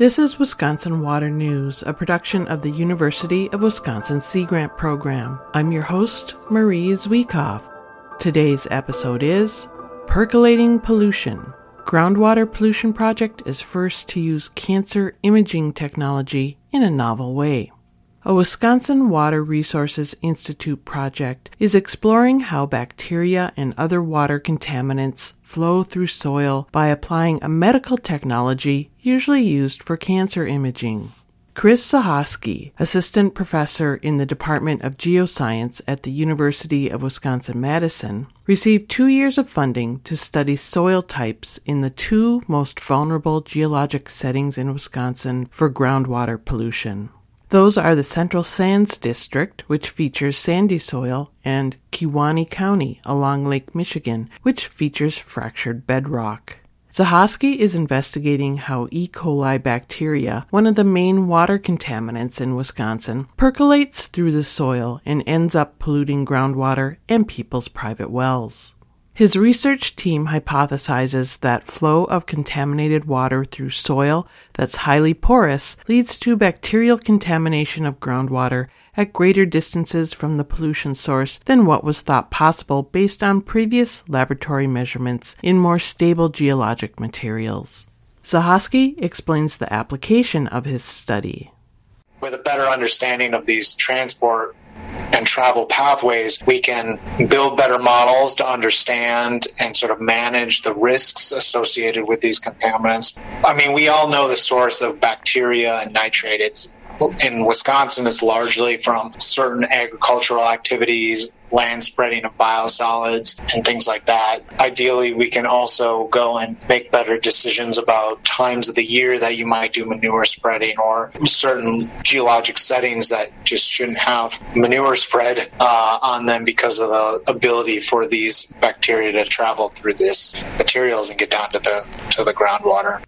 This is Wisconsin Water News, a production of the University of Wisconsin Sea Grant Program. I'm your host, Marie Zhuikov. Today's episode is Percolating Pollution. Groundwater Pollution Project is first to use cancer imaging technology in a novel way. A Wisconsin Water Resources Institute project is exploring how bacteria and other water contaminants flow through soil by applying a medical technology usually used for cancer imaging. Chris Zahasky, assistant professor in the Department of Geoscience at the University of Wisconsin Madison, received two years of funding to study soil types in the two most vulnerable geologic settings in Wisconsin for groundwater pollution. Those are the Central Sands District, which features sandy soil, and Kewaunee County along Lake Michigan, which features fractured bedrock. Zahasky is investigating how E. coli bacteria, one of the main water contaminants in Wisconsin, percolates through the soil and ends up polluting groundwater and people's private wells. His research team hypothesizes that flow of contaminated water through soil that's highly porous leads to bacterial contamination of groundwater at greater distances from the pollution source than what was thought possible based on previous laboratory measurements in more stable geologic materials. Zahasky explains the application of his study. With a better understanding of these transport and travel pathways, we can build better models to understand and sort of manage the risks associated with these contaminants. I mean, we all know the source of bacteria and nitrate. It's in Wisconsin, it's largely from certain agricultural activities, land spreading of biosolids, and things like that. Ideally, we can also go and make better decisions about times of the year that you might do manure spreading or certain geologic settings that just shouldn't have manure spread uh, on them because of the ability for these bacteria to travel through these materials and get down to the to the groundwater.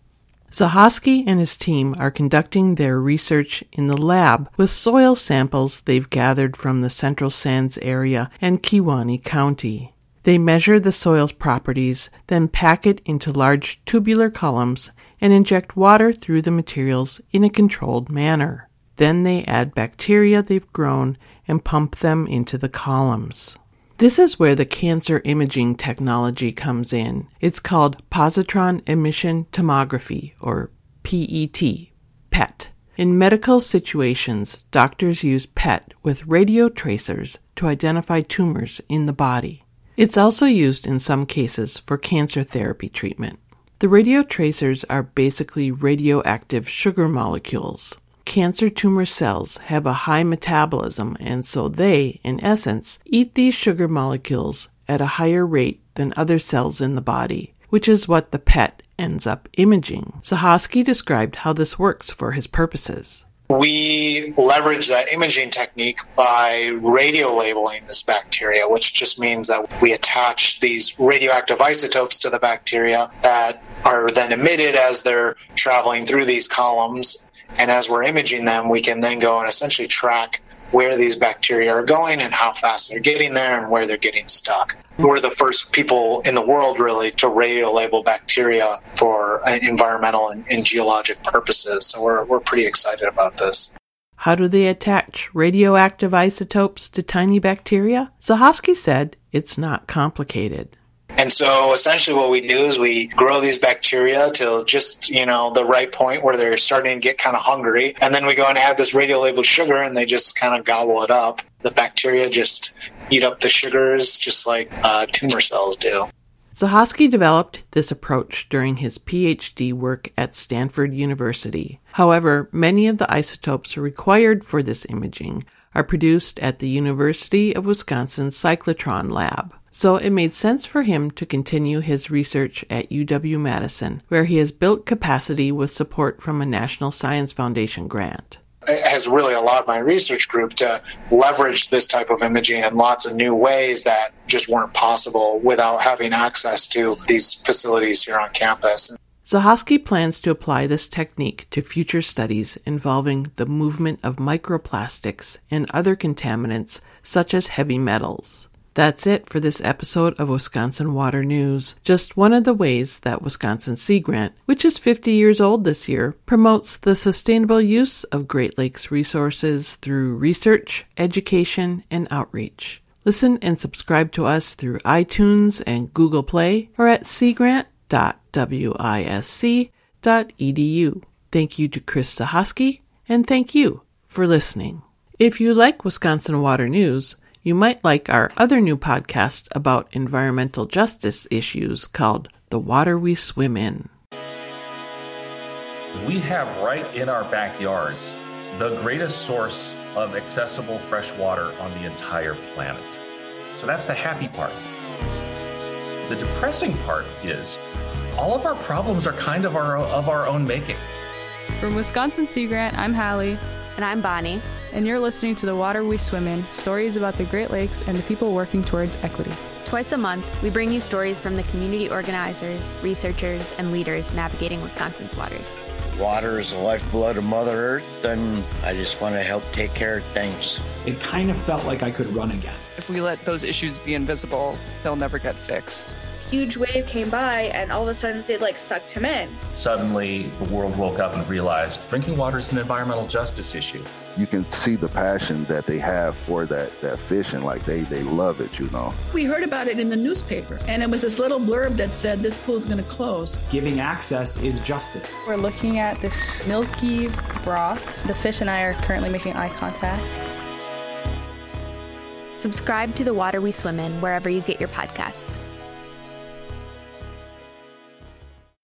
Zahasky and his team are conducting their research in the lab with soil samples they've gathered from the Central Sands area and Kewaunee County. They measure the soil's properties, then pack it into large tubular columns and inject water through the materials in a controlled manner. Then they add bacteria they've grown and pump them into the columns. This is where the cancer imaging technology comes in. It's called positron emission tomography, or PET, PET. In medical situations, doctors use PET with radio tracers to identify tumors in the body. It's also used in some cases for cancer therapy treatment. The radio tracers are basically radioactive sugar molecules. Cancer tumor cells have a high metabolism, and so they, in essence, eat these sugar molecules at a higher rate than other cells in the body, which is what the PET ends up imaging. Zahasky described how this works for his purposes. We leverage that imaging technique by radio labeling this bacteria, which just means that we attach these radioactive isotopes to the bacteria that are then emitted as they're traveling through these columns and as we're imaging them, we can then go and essentially track where these bacteria are going and how fast they're getting there and where they're getting stuck. We're the first people in the world really to radio label bacteria for uh, environmental and, and geologic purposes. So we're, we're pretty excited about this. How do they attach radioactive isotopes to tiny bacteria? Zahasky said it's not complicated. And so essentially what we do is we grow these bacteria till just, you know, the right point where they're starting to get kind of hungry. And then we go and add this radio labeled sugar and they just kind of gobble it up. The bacteria just eat up the sugars just like uh, tumor cells do. Zahasky developed this approach during his PhD work at Stanford University. However, many of the isotopes required for this imaging are produced at the University of Wisconsin Cyclotron Lab so it made sense for him to continue his research at UW Madison, where he has built capacity with support from a National Science Foundation grant. It has really allowed my research group to leverage this type of imaging in lots of new ways that just weren't possible without having access to these facilities here on campus. Zahasky plans to apply this technique to future studies involving the movement of microplastics and other contaminants such as heavy metals. That's it for this episode of Wisconsin Water News. Just one of the ways that Wisconsin Sea Grant, which is 50 years old this year, promotes the sustainable use of Great Lakes resources through research, education, and outreach. Listen and subscribe to us through iTunes and Google Play or at seagrant.wisc.edu. Thank you to Chris Zahasky, and thank you for listening. If you like Wisconsin Water News, you might like our other new podcast about environmental justice issues called The Water We Swim In. We have right in our backyards the greatest source of accessible fresh water on the entire planet. So that's the happy part. The depressing part is all of our problems are kind of our, of our own making. From Wisconsin Sea Grant, I'm Hallie. And I'm Bonnie and you're listening to The Water We Swim In stories about the Great Lakes and the people working towards equity. Twice a month, we bring you stories from the community organizers, researchers, and leaders navigating Wisconsin's waters. Water is the lifeblood of Mother Earth, and I just want to help take care of things. It kind of felt like I could run again. If we let those issues be invisible, they'll never get fixed huge wave came by and all of a sudden it like sucked him in. Suddenly the world woke up and realized drinking water is an environmental justice issue. You can see the passion that they have for that that fishing, like they they love it, you know. We heard about it in the newspaper and it was this little blurb that said this pool's gonna close. Giving access is justice. We're looking at this milky broth. The fish and I are currently making eye contact. Subscribe to The Water We Swim In wherever you get your podcasts.